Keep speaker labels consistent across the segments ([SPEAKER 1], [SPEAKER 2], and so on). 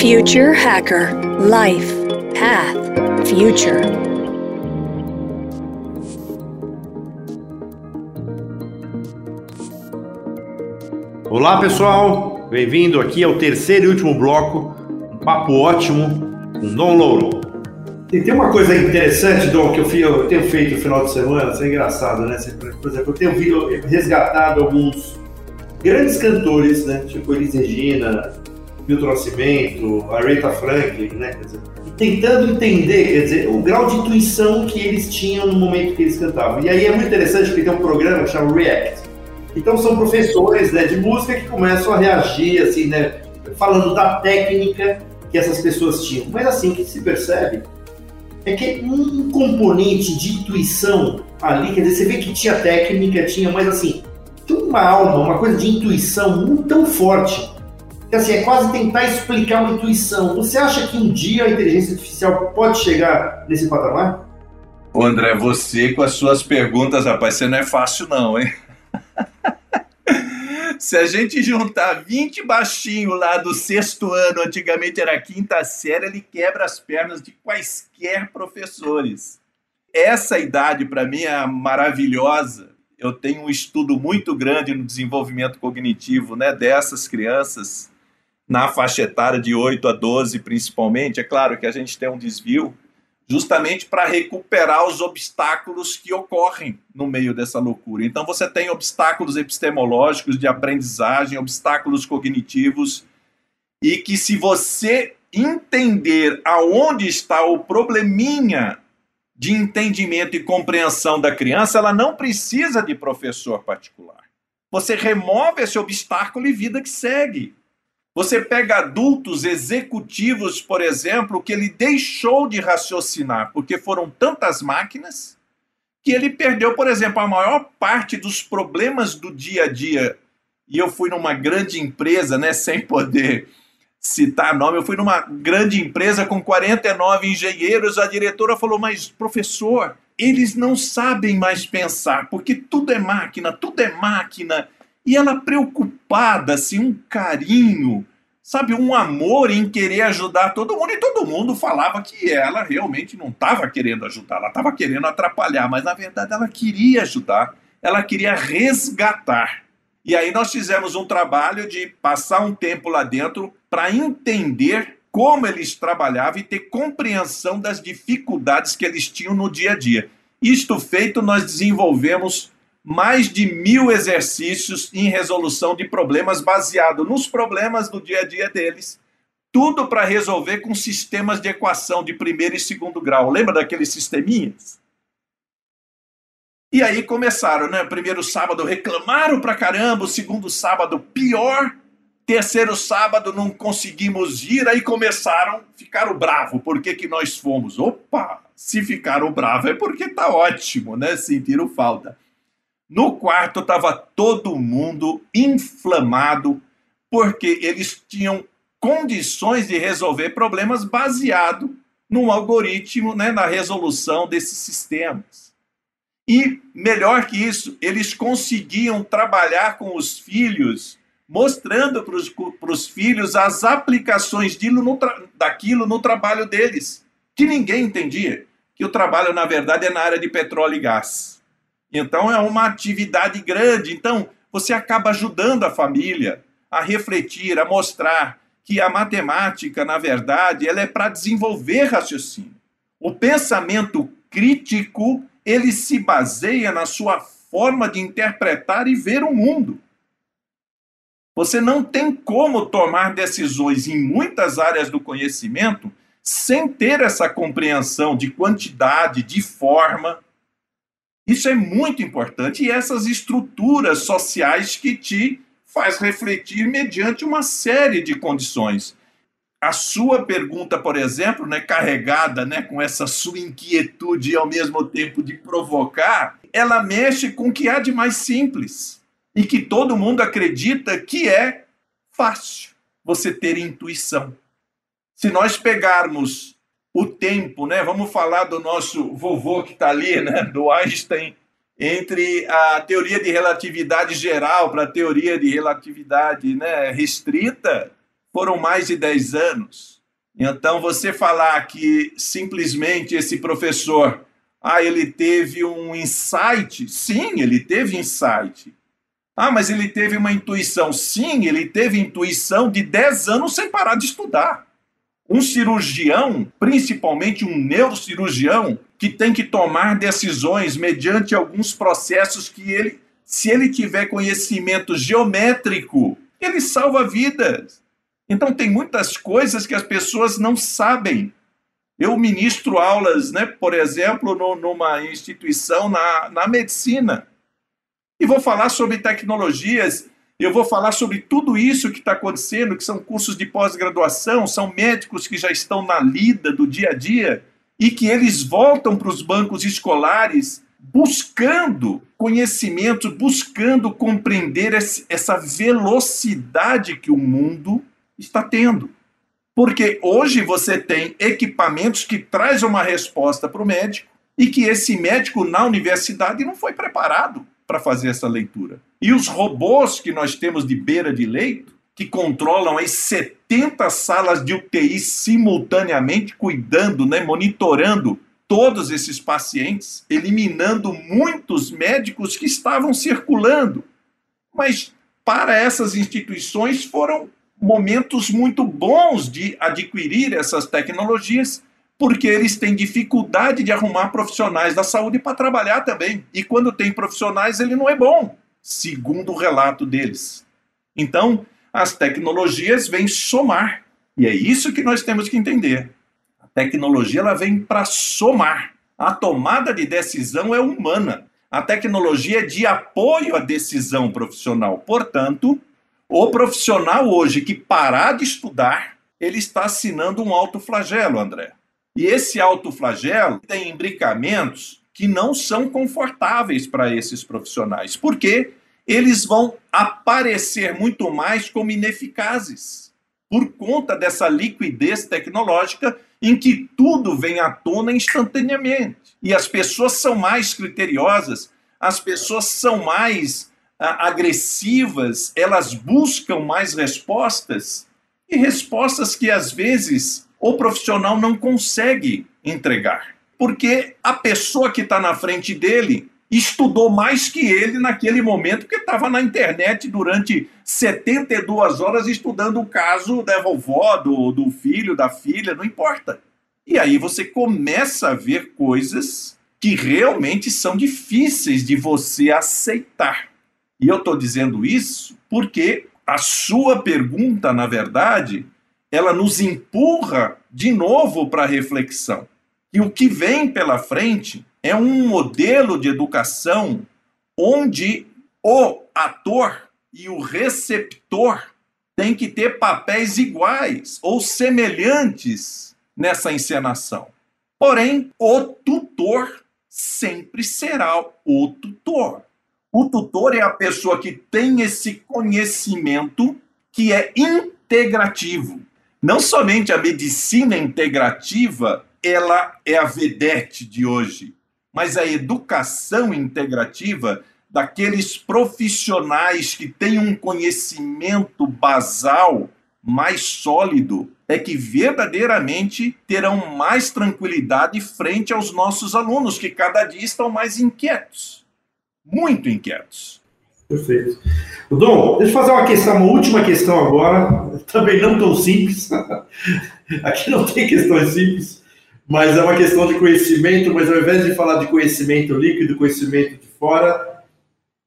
[SPEAKER 1] Future Hacker Life Path Future.
[SPEAKER 2] Olá pessoal, bem-vindo aqui ao terceiro e último bloco, um papo ótimo com Dom Louro. E tem uma coisa interessante, Dom, que eu, fui, eu tenho feito no final de semana, isso é engraçado, né? Por exemplo, eu tenho resgatado alguns grandes cantores, né? Tipo Elis Regina, Milton Nascimento, Aretha Franklin, né? Dizer, tentando entender, quer dizer, o grau de intuição que eles tinham no momento que eles cantavam. E aí é muito interessante porque tem um programa que chama React. Então são professores né, de música que começam a reagir, assim, né? Falando da técnica que essas pessoas tinham. Mas assim, que se percebe é que um componente de intuição ali, quer dizer, você vê que tinha técnica, tinha, mas assim, tem uma alma, uma coisa de intuição tão forte que assim, é quase tentar explicar uma intuição. Você acha que um dia a inteligência artificial pode chegar nesse patamar?
[SPEAKER 3] Ô André, você com as suas perguntas, rapaz, você não é fácil não, hein? Se a gente juntar 20 baixinhos lá do sexto ano, antigamente era quinta série, ele quebra as pernas de quaisquer professores. Essa idade, para mim, é maravilhosa. Eu tenho um estudo muito grande no desenvolvimento cognitivo né, dessas crianças, na faixa etária de 8 a 12, principalmente. É claro que a gente tem um desvio, justamente para recuperar os obstáculos que ocorrem no meio dessa loucura. Então você tem obstáculos epistemológicos de aprendizagem, obstáculos cognitivos e que se você entender aonde está o probleminha de entendimento e compreensão da criança, ela não precisa de professor particular. Você remove esse obstáculo e vida que segue. Você pega adultos executivos, por exemplo, que ele deixou de raciocinar porque foram tantas máquinas que ele perdeu, por exemplo, a maior parte dos problemas do dia a dia. E eu fui numa grande empresa, né, sem poder citar nome, eu fui numa grande empresa com 49 engenheiros, a diretora falou: "Mas professor, eles não sabem mais pensar, porque tudo é máquina, tudo é máquina". E ela preocupada, assim, um carinho, sabe, um amor em querer ajudar todo mundo. E todo mundo falava que ela realmente não estava querendo ajudar, ela estava querendo atrapalhar, mas na verdade ela queria ajudar, ela queria resgatar. E aí nós fizemos um trabalho de passar um tempo lá dentro para entender como eles trabalhavam e ter compreensão das dificuldades que eles tinham no dia a dia. Isto feito, nós desenvolvemos mais de mil exercícios em resolução de problemas baseado nos problemas do dia a dia deles. Tudo para resolver com sistemas de equação de primeiro e segundo grau. Lembra daqueles sisteminhas? E aí começaram, né? Primeiro sábado reclamaram pra caramba, o segundo sábado pior, terceiro sábado não conseguimos ir, aí começaram, ficaram bravo, por que, que nós fomos? Opa, se ficaram bravo é porque tá ótimo, né? Sentiram falta. No quarto estava todo mundo inflamado, porque eles tinham condições de resolver problemas baseado num algoritmo, né, na resolução desses sistemas. E melhor que isso, eles conseguiam trabalhar com os filhos, mostrando para os filhos as aplicações no daquilo no trabalho deles, que ninguém entendia, que o trabalho, na verdade, é na área de petróleo e gás. Então é uma atividade grande. Então você acaba ajudando a família a refletir, a mostrar que a matemática, na verdade, ela é para desenvolver raciocínio. O pensamento crítico, ele se baseia na sua forma de interpretar e ver o mundo. Você não tem como tomar decisões em muitas áreas do conhecimento sem ter essa compreensão de quantidade, de forma, isso é muito importante e essas estruturas sociais que te faz refletir mediante uma série de condições. A sua pergunta, por exemplo, né, carregada né, com essa sua inquietude e ao mesmo tempo de provocar, ela mexe com o que há de mais simples e que todo mundo acredita que é fácil você ter intuição. Se nós pegarmos o tempo, né? Vamos falar do nosso vovô que está ali, né? Do Einstein, entre a teoria de relatividade geral para a teoria de relatividade né, restrita, foram mais de 10 anos. Então, você falar que simplesmente esse professor, ah, ele teve um insight, sim, ele teve insight. Ah, mas ele teve uma intuição. Sim, ele teve intuição de 10 anos sem parar de estudar. Um cirurgião, principalmente um neurocirurgião, que tem que tomar decisões mediante alguns processos que ele, se ele tiver conhecimento geométrico, ele salva vidas. Então tem muitas coisas que as pessoas não sabem. Eu ministro aulas, né, por exemplo, no, numa instituição na, na medicina. E vou falar sobre tecnologias eu vou falar sobre tudo isso que está acontecendo, que são cursos de pós-graduação, são médicos que já estão na lida do dia a dia e que eles voltam para os bancos escolares buscando conhecimento, buscando compreender essa velocidade que o mundo está tendo. Porque hoje você tem equipamentos que trazem uma resposta para o médico e que esse médico na universidade não foi preparado para fazer essa leitura. E os robôs que nós temos de beira de leito, que controlam as 70 salas de UTI simultaneamente, cuidando, né, monitorando todos esses pacientes, eliminando muitos médicos que estavam circulando. Mas para essas instituições foram momentos muito bons de adquirir essas tecnologias porque eles têm dificuldade de arrumar profissionais da saúde para trabalhar também. E quando tem profissionais, ele não é bom, segundo o relato deles. Então, as tecnologias vêm somar. E é isso que nós temos que entender. A tecnologia ela vem para somar. A tomada de decisão é humana. A tecnologia é de apoio à decisão profissional. Portanto, o profissional hoje que parar de estudar, ele está assinando um alto flagelo, André. E esse autoflagelo tem imbricamentos que não são confortáveis para esses profissionais, porque eles vão aparecer muito mais como ineficazes, por conta dessa liquidez tecnológica em que tudo vem à tona instantaneamente. E as pessoas são mais criteriosas, as pessoas são mais ah, agressivas, elas buscam mais respostas, e respostas que às vezes o profissional não consegue entregar. Porque a pessoa que está na frente dele estudou mais que ele naquele momento, porque estava na internet durante 72 horas estudando o caso da vovó, do, do filho, da filha, não importa. E aí você começa a ver coisas que realmente são difíceis de você aceitar. E eu estou dizendo isso porque a sua pergunta, na verdade, ela nos empurra de novo para a reflexão. E o que vem pela frente é um modelo de educação onde o ator e o receptor têm que ter papéis iguais ou semelhantes nessa encenação. Porém, o tutor sempre será o tutor. O tutor é a pessoa que tem esse conhecimento que é integrativo. Não somente a medicina integrativa, ela é a vedete de hoje, mas a educação integrativa daqueles profissionais que têm um conhecimento basal mais sólido é que verdadeiramente terão mais tranquilidade frente aos nossos alunos, que cada dia estão mais inquietos, muito inquietos.
[SPEAKER 2] Perfeito. Dom, deixa eu fazer uma questão, uma última questão agora, também não tão simples. Aqui não tem questões simples, mas é uma questão de conhecimento, mas ao invés de falar de conhecimento líquido, conhecimento de fora,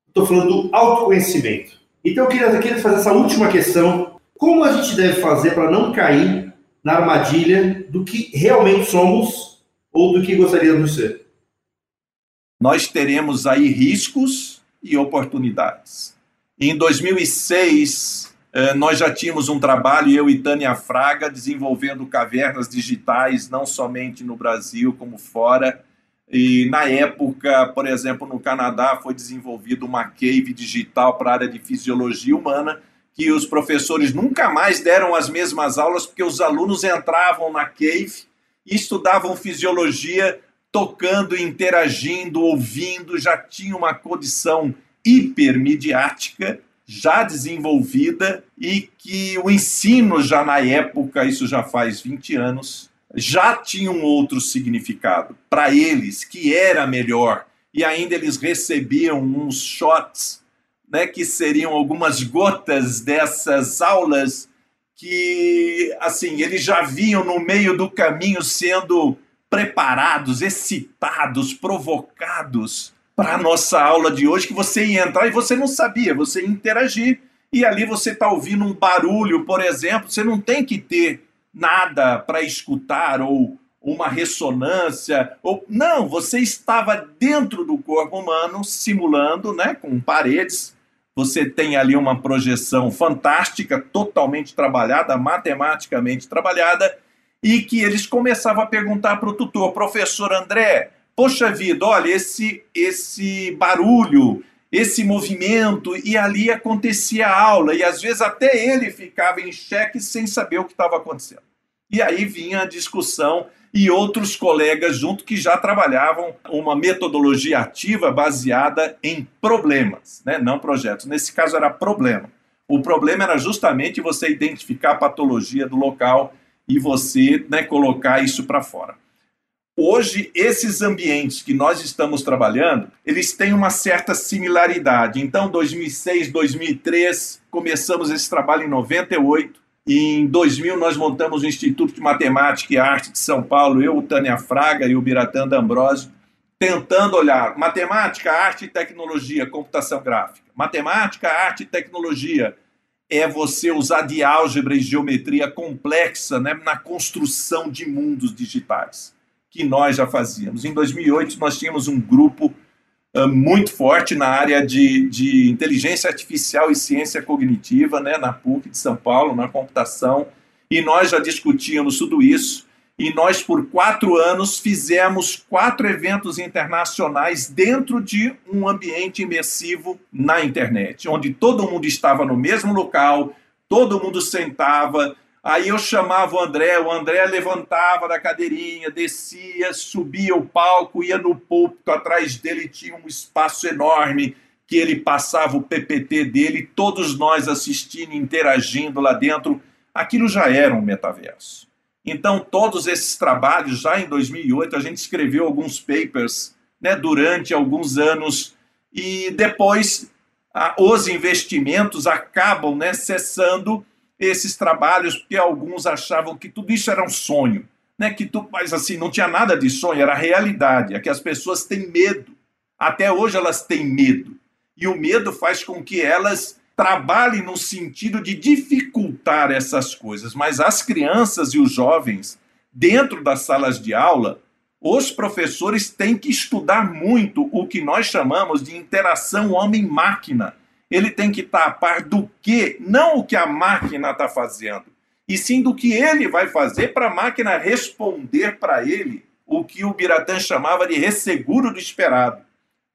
[SPEAKER 2] estou falando do autoconhecimento. Então eu queria, eu queria fazer essa última questão. Como a gente deve fazer para não cair na armadilha do que realmente somos ou do que gostaríamos de ser?
[SPEAKER 3] Nós teremos aí riscos e oportunidades. Em 2006, eh, nós já tínhamos um trabalho, eu e Tânia Fraga, desenvolvendo cavernas digitais, não somente no Brasil, como fora. E na época, por exemplo, no Canadá, foi desenvolvida uma cave digital para a área de fisiologia humana, que os professores nunca mais deram as mesmas aulas, porque os alunos entravam na cave e estudavam fisiologia tocando, interagindo, ouvindo, já tinha uma condição hipermediática, já desenvolvida e que o ensino já na época, isso já faz 20 anos, já tinha um outro significado para eles, que era melhor. E ainda eles recebiam uns shots, né, que seriam algumas gotas dessas aulas que, assim, eles já vinham no meio do caminho sendo preparados, excitados, provocados para a nossa aula de hoje, que você ia entrar e você não sabia, você ia interagir. E ali você está ouvindo um barulho, por exemplo, você não tem que ter nada para escutar ou uma ressonância ou não, você estava dentro do corpo humano simulando, né, com paredes. Você tem ali uma projeção fantástica, totalmente trabalhada, matematicamente trabalhada, e que eles começavam a perguntar para o tutor, professor André, poxa vida, olha esse esse barulho, esse movimento, e ali acontecia a aula, e às vezes até ele ficava em xeque sem saber o que estava acontecendo. E aí vinha a discussão e outros colegas junto que já trabalhavam uma metodologia ativa baseada em problemas, né? não projetos. Nesse caso era problema. O problema era justamente você identificar a patologia do local e você né, colocar isso para fora. Hoje, esses ambientes que nós estamos trabalhando, eles têm uma certa similaridade. Então, 2006, 2003, começamos esse trabalho em 98. E em 2000, nós montamos o Instituto de Matemática e Arte de São Paulo, eu, Tânia Fraga e o Biratã D'Ambrosio, tentando olhar matemática, arte e tecnologia, computação gráfica. Matemática, arte e tecnologia é você usar de álgebra e geometria complexa né, na construção de mundos digitais que nós já fazíamos. Em 2008, nós tínhamos um grupo uh, muito forte na área de, de inteligência artificial e ciência cognitiva, né, na PUC de São Paulo, na computação, e nós já discutíamos tudo isso. E nós, por quatro anos, fizemos quatro eventos internacionais dentro de um ambiente imersivo na internet, onde todo mundo estava no mesmo local, todo mundo sentava, Aí eu chamava o André, o André levantava da cadeirinha, descia, subia o palco, ia no púlpito, atrás dele tinha um espaço enorme que ele passava o PPT dele, todos nós assistindo, interagindo lá dentro. Aquilo já era um metaverso. Então, todos esses trabalhos, já em 2008, a gente escreveu alguns papers né, durante alguns anos e depois ah, os investimentos acabam né, cessando esses trabalhos, porque alguns achavam que tudo isso era um sonho, né? Que tu, mas assim, não tinha nada de sonho, era realidade. É que as pessoas têm medo. Até hoje elas têm medo. E o medo faz com que elas trabalhem no sentido de dificultar essas coisas. Mas as crianças e os jovens, dentro das salas de aula, os professores têm que estudar muito o que nós chamamos de interação homem-máquina ele tem que estar a par do que, não o que a máquina está fazendo, e sim do que ele vai fazer para a máquina responder para ele o que o Biratã chamava de resseguro do esperado,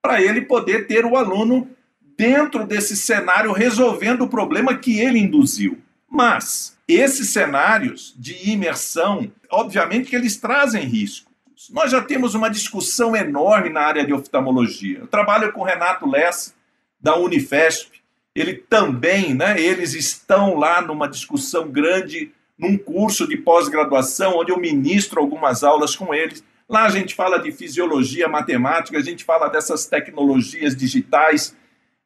[SPEAKER 3] para ele poder ter o aluno dentro desse cenário resolvendo o problema que ele induziu. Mas esses cenários de imersão, obviamente que eles trazem riscos. Nós já temos uma discussão enorme na área de oftalmologia. Eu trabalho com o Renato Lessa, da Unifesp, ele também, né, eles estão lá numa discussão grande, num curso de pós-graduação, onde eu ministro algumas aulas com eles. Lá a gente fala de fisiologia, matemática, a gente fala dessas tecnologias digitais,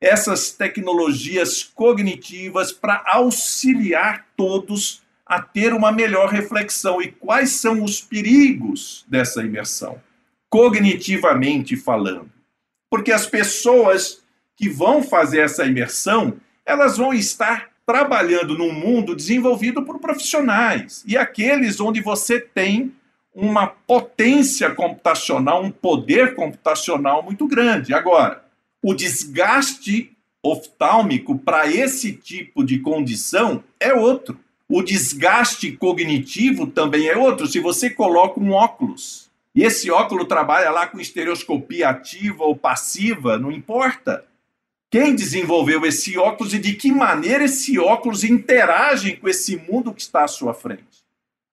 [SPEAKER 3] essas tecnologias cognitivas para auxiliar todos a ter uma melhor reflexão. E quais são os perigos dessa imersão, cognitivamente falando? Porque as pessoas que vão fazer essa imersão, elas vão estar trabalhando num mundo desenvolvido por profissionais e aqueles onde você tem uma potência computacional, um poder computacional muito grande. Agora, o desgaste oftálmico para esse tipo de condição é outro. O desgaste cognitivo também é outro. Se você coloca um óculos e esse óculos trabalha lá com estereoscopia ativa ou passiva, não importa quem desenvolveu esse óculos e de que maneira esse óculos interage com esse mundo que está à sua frente.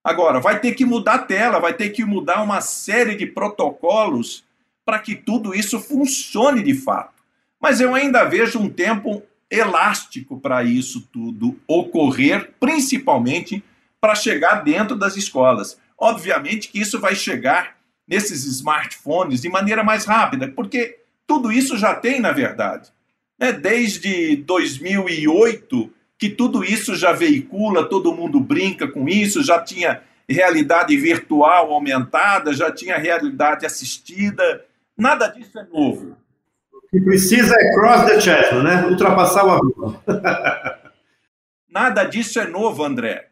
[SPEAKER 3] Agora, vai ter que mudar a tela, vai ter que mudar uma série de protocolos para que tudo isso funcione de fato. Mas eu ainda vejo um tempo elástico para isso tudo ocorrer, principalmente para chegar dentro das escolas. Obviamente que isso vai chegar nesses smartphones de maneira mais rápida, porque tudo isso já tem, na verdade. É desde 2008 que tudo isso já veicula, todo mundo brinca com isso, já tinha realidade virtual aumentada, já tinha realidade assistida. Nada disso é novo.
[SPEAKER 2] Que precisa é cross the chasm, né? Ultrapassar o abismo.
[SPEAKER 3] Nada disso é novo, André.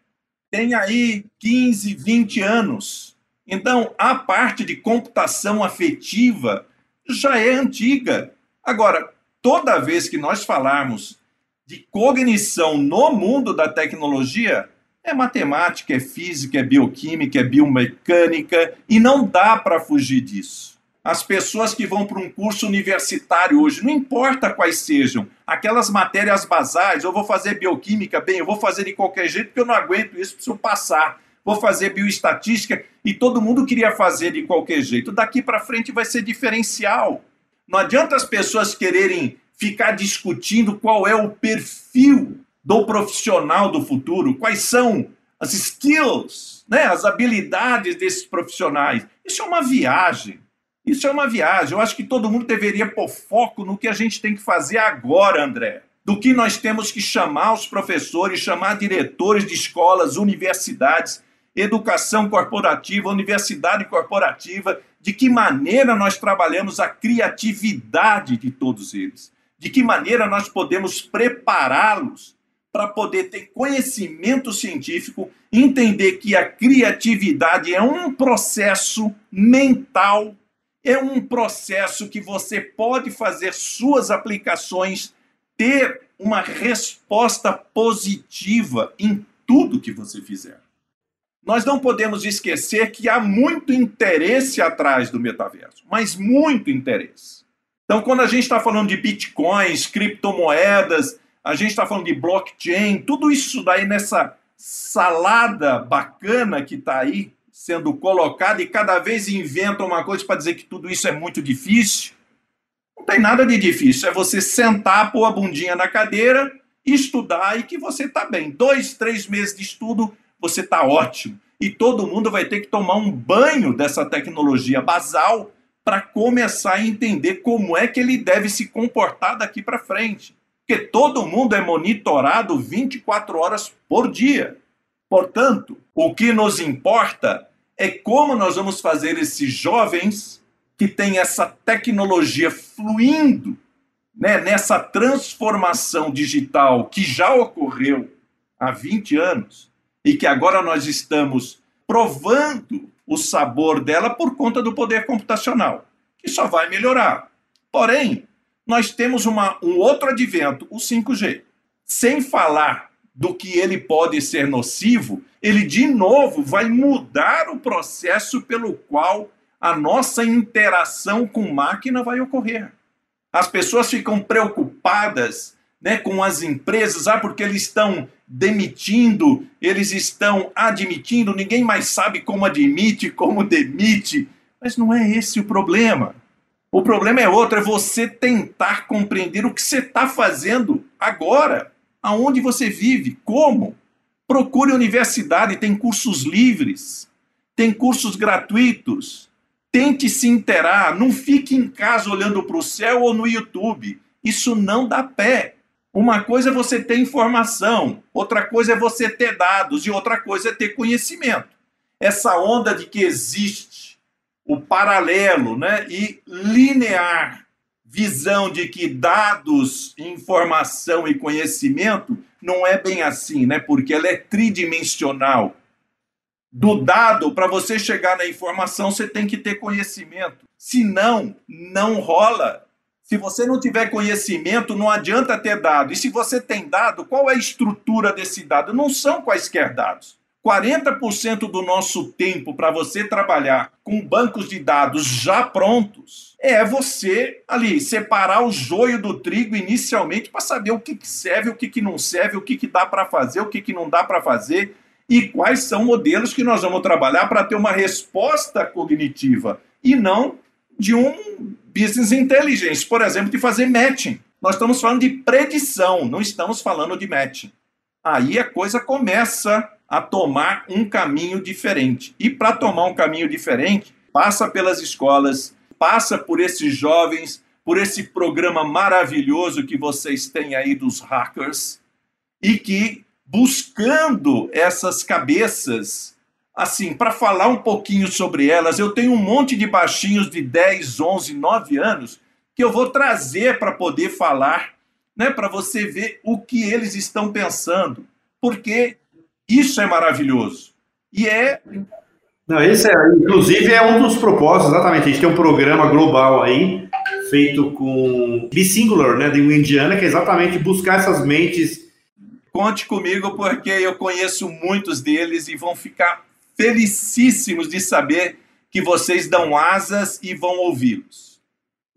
[SPEAKER 3] Tem aí 15, 20 anos. Então, a parte de computação afetiva já é antiga. Agora, toda vez que nós falarmos de cognição no mundo da tecnologia, é matemática, é física, é bioquímica, é biomecânica, e não dá para fugir disso. As pessoas que vão para um curso universitário hoje, não importa quais sejam, aquelas matérias basais, eu vou fazer bioquímica, bem, eu vou fazer de qualquer jeito, porque eu não aguento isso, preciso passar. Vou fazer bioestatística, e todo mundo queria fazer de qualquer jeito. Daqui para frente vai ser diferencial. Não adianta as pessoas quererem ficar discutindo qual é o perfil do profissional do futuro, quais são as skills, né, as habilidades desses profissionais. Isso é uma viagem. Isso é uma viagem. Eu acho que todo mundo deveria pôr foco no que a gente tem que fazer agora, André. Do que nós temos que chamar os professores, chamar diretores de escolas, universidades, educação corporativa, universidade corporativa, de que maneira nós trabalhamos a criatividade de todos eles, de que maneira nós podemos prepará-los para poder ter conhecimento científico, entender que a criatividade é um processo mental, é um processo que você pode fazer suas aplicações, ter uma resposta positiva em tudo que você fizer. Nós não podemos esquecer que há muito interesse atrás do metaverso, mas muito interesse. Então, quando a gente está falando de bitcoins, criptomoedas, a gente está falando de blockchain, tudo isso daí nessa salada bacana que está aí sendo colocada e cada vez inventam uma coisa para dizer que tudo isso é muito difícil. Não tem nada de difícil, é você sentar, pôr a bundinha na cadeira, estudar e que você está bem. Dois, três meses de estudo, você está ótimo. E todo mundo vai ter que tomar um banho dessa tecnologia basal para começar a entender como é que ele deve se comportar daqui para frente porque todo mundo é monitorado 24 horas por dia. Portanto, o que nos importa é como nós vamos fazer esses jovens que têm essa tecnologia fluindo né, nessa transformação digital que já ocorreu há 20 anos e que agora nós estamos provando o sabor dela por conta do poder computacional, que só vai melhorar. Porém, nós temos uma, um outro advento, o 5G. Sem falar do que ele pode ser nocivo, ele de novo vai mudar o processo pelo qual a nossa interação com máquina vai ocorrer. As pessoas ficam preocupadas né, com as empresas, ah, porque eles estão demitindo, eles estão admitindo, ninguém mais sabe como admite, como demite. Mas não é esse o problema. O problema é outro, é você tentar compreender o que você está fazendo agora, aonde você vive, como. Procure universidade, tem cursos livres, tem cursos gratuitos. Tente se interar, não fique em casa olhando para o céu ou no YouTube. Isso não dá pé. Uma coisa é você ter informação, outra coisa é você ter dados e outra coisa é ter conhecimento. Essa onda de que existe o paralelo né, e linear visão de que dados, informação e conhecimento não é bem assim, né? Porque ela é tridimensional. Do dado, para você chegar na informação, você tem que ter conhecimento. Se não, não rola. Se você não tiver conhecimento, não adianta ter dado. E se você tem dado, qual é a estrutura desse dado? Não são quaisquer dados. 40% do nosso tempo para você trabalhar com bancos de dados já prontos é você ali separar o joio do trigo inicialmente para saber o que, serve, o que, não serve, o que, dá para fazer, o que, que não dá para fazer e quais são modelos que nós vamos trabalhar para ter uma resposta cognitiva e não de um business intelligence, por exemplo, de fazer matching. Nós estamos falando de predição, não estamos falando de match. Aí a coisa começa a tomar um caminho diferente. E para tomar um caminho diferente, passa pelas escolas, passa por esses jovens, por esse programa maravilhoso que vocês têm aí dos hackers e que buscando essas cabeças assim, para falar um pouquinho sobre elas, eu tenho um monte de baixinhos de 10, 11, 9 anos que eu vou trazer para poder falar, né, para você ver o que eles estão pensando, porque isso é maravilhoso. E é
[SPEAKER 2] não, esse é, inclusive, é um dos propósitos, exatamente. A gente tem um programa global aí, feito com Bisingular, né, de Indiana, que é exatamente buscar essas mentes.
[SPEAKER 3] Conte comigo, porque eu conheço muitos deles e vão ficar felicíssimos de saber que vocês dão asas e vão ouvi-los.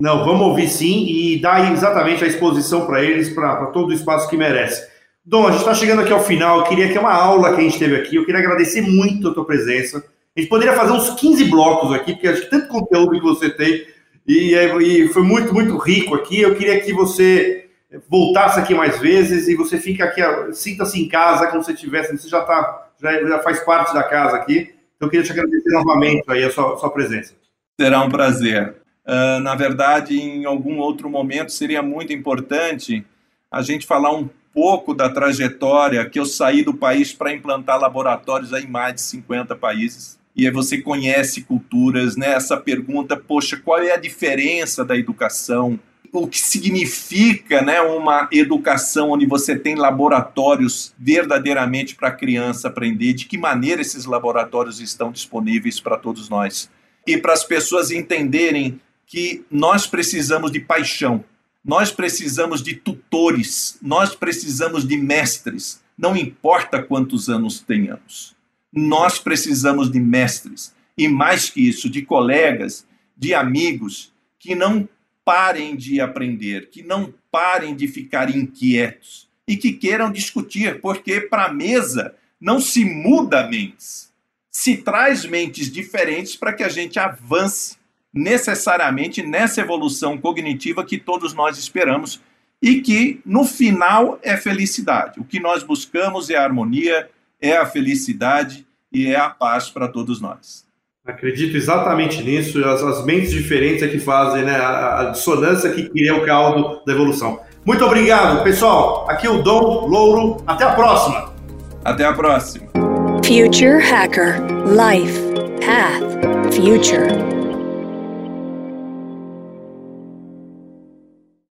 [SPEAKER 2] Não, vamos ouvir sim e dar exatamente a exposição para eles, para todo o espaço que merece. Dom, a gente está chegando aqui ao final. Eu queria que é uma aula que a gente teve aqui. Eu queria agradecer muito a tua presença. A gente poderia fazer uns 15 blocos aqui, porque acho que tanto conteúdo que você tem e, e foi muito, muito rico aqui. Eu queria que você voltasse aqui mais vezes e você fica aqui, sinta-se em casa, como se estivesse, você já, tá, já, já faz parte da casa aqui. Então, eu queria te agradecer novamente aí a sua, sua presença.
[SPEAKER 3] Será um prazer. Uh, na verdade, em algum outro momento seria muito importante a gente falar um pouco da trajetória que eu saí do país para implantar laboratórios em mais de 50 países. E aí você conhece culturas, né? Essa pergunta, poxa, qual é a diferença da educação? o que significa né, uma educação onde você tem laboratórios verdadeiramente para a criança aprender, de que maneira esses laboratórios estão disponíveis para todos nós. E para as pessoas entenderem que nós precisamos de paixão, nós precisamos de tutores, nós precisamos de mestres, não importa quantos anos tenhamos. Nós precisamos de mestres, e mais que isso, de colegas, de amigos que não parem de aprender, que não parem de ficar inquietos e que queiram discutir, porque para a mesa não se muda mentes, se traz mentes diferentes para que a gente avance necessariamente nessa evolução cognitiva que todos nós esperamos e que no final é felicidade. O que nós buscamos é harmonia, é a felicidade e é a paz para todos nós.
[SPEAKER 2] Acredito exatamente nisso. As, as mentes diferentes é que fazem né, a, a dissonância que cria o caldo da evolução. Muito obrigado, pessoal. Aqui é o Dom Louro. Até a próxima.
[SPEAKER 3] Até a próxima.
[SPEAKER 1] Future Hacker Life Path Future.